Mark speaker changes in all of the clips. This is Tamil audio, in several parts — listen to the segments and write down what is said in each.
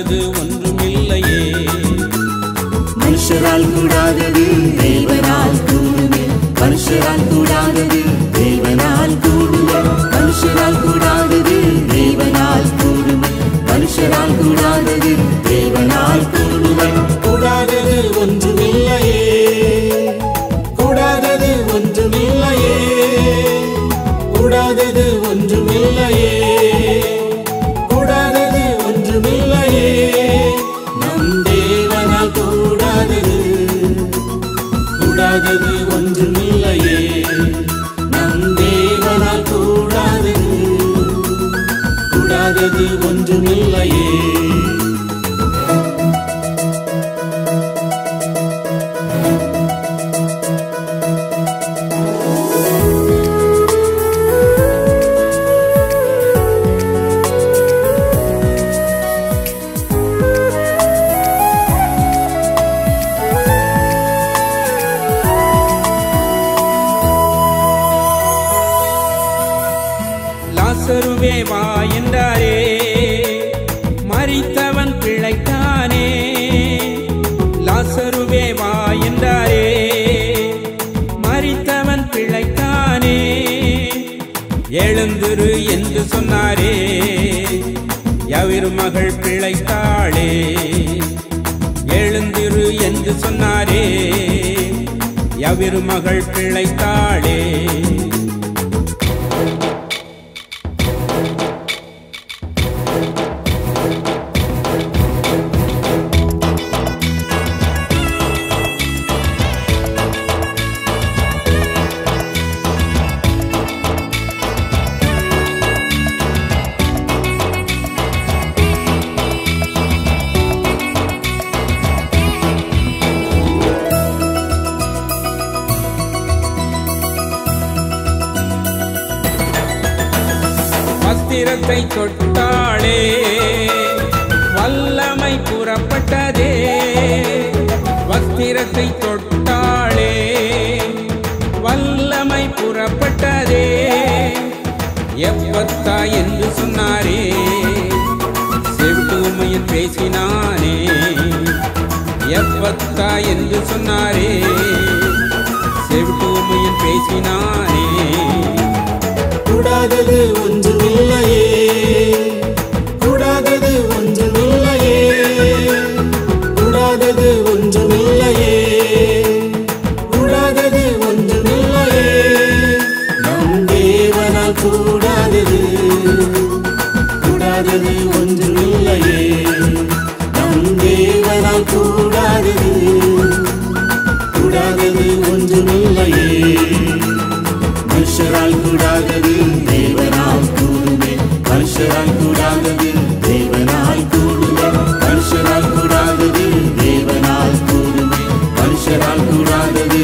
Speaker 1: கூடாதது ஒன்றுமில்லையே. மனுஷரால் கூடாதது
Speaker 2: தேவரால் கூடுமே. மனுஷரால் கூடாதது ஒன்றுமில்லையே. நம் தேவனால் கூடாதது கூடாதது ஒன்றுமில்லையே. எழுந்திரு என்று சொன்னாரே. யவிரு மகள் பிழைத்தாளே. எழுந்திரு என்று சொன்னாரே. யவிரு மகள் பிழைத்தாளே. அஸ்திரத்தை தொட்டாளே. வல்லமை புறப்பட்டதே. வஸ்திரத்தை தொட்டாளே. வல்லமை புறப்பட்டதே. எப்பத்தா என்று சொன்னாரே. செவிட்டுமையில் பேசினானே. எப்பத்தா என்று சொன்னாரே. செவிட்டுமையில் பேசினார்
Speaker 1: கூடாதது ஒன்றுமில்லையே. கூடாதது ஒன்றுமில்லையே. கூடாதது ஒன்றுமில்லையே. கூடாதது ஒன்றுமில்லையே. நம் தேவனால் கூடாதது. கூடாதது ஒன்றுமில்லையே. நம் தேவனால் கூடாதது. கூடாதது ஒன்றுமில்லையே. மனுஷரால் கூடாதது மனுஷரால் கூடாதது தேவனால் கூடுமே மனுஷரால் கூடாதது தேவனால் கூடுமே மனுஷரால் கூடாதது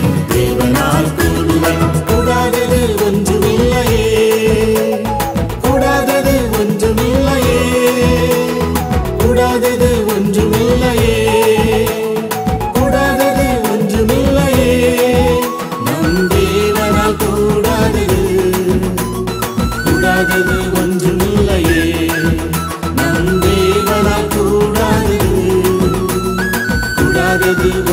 Speaker 1: yaşadım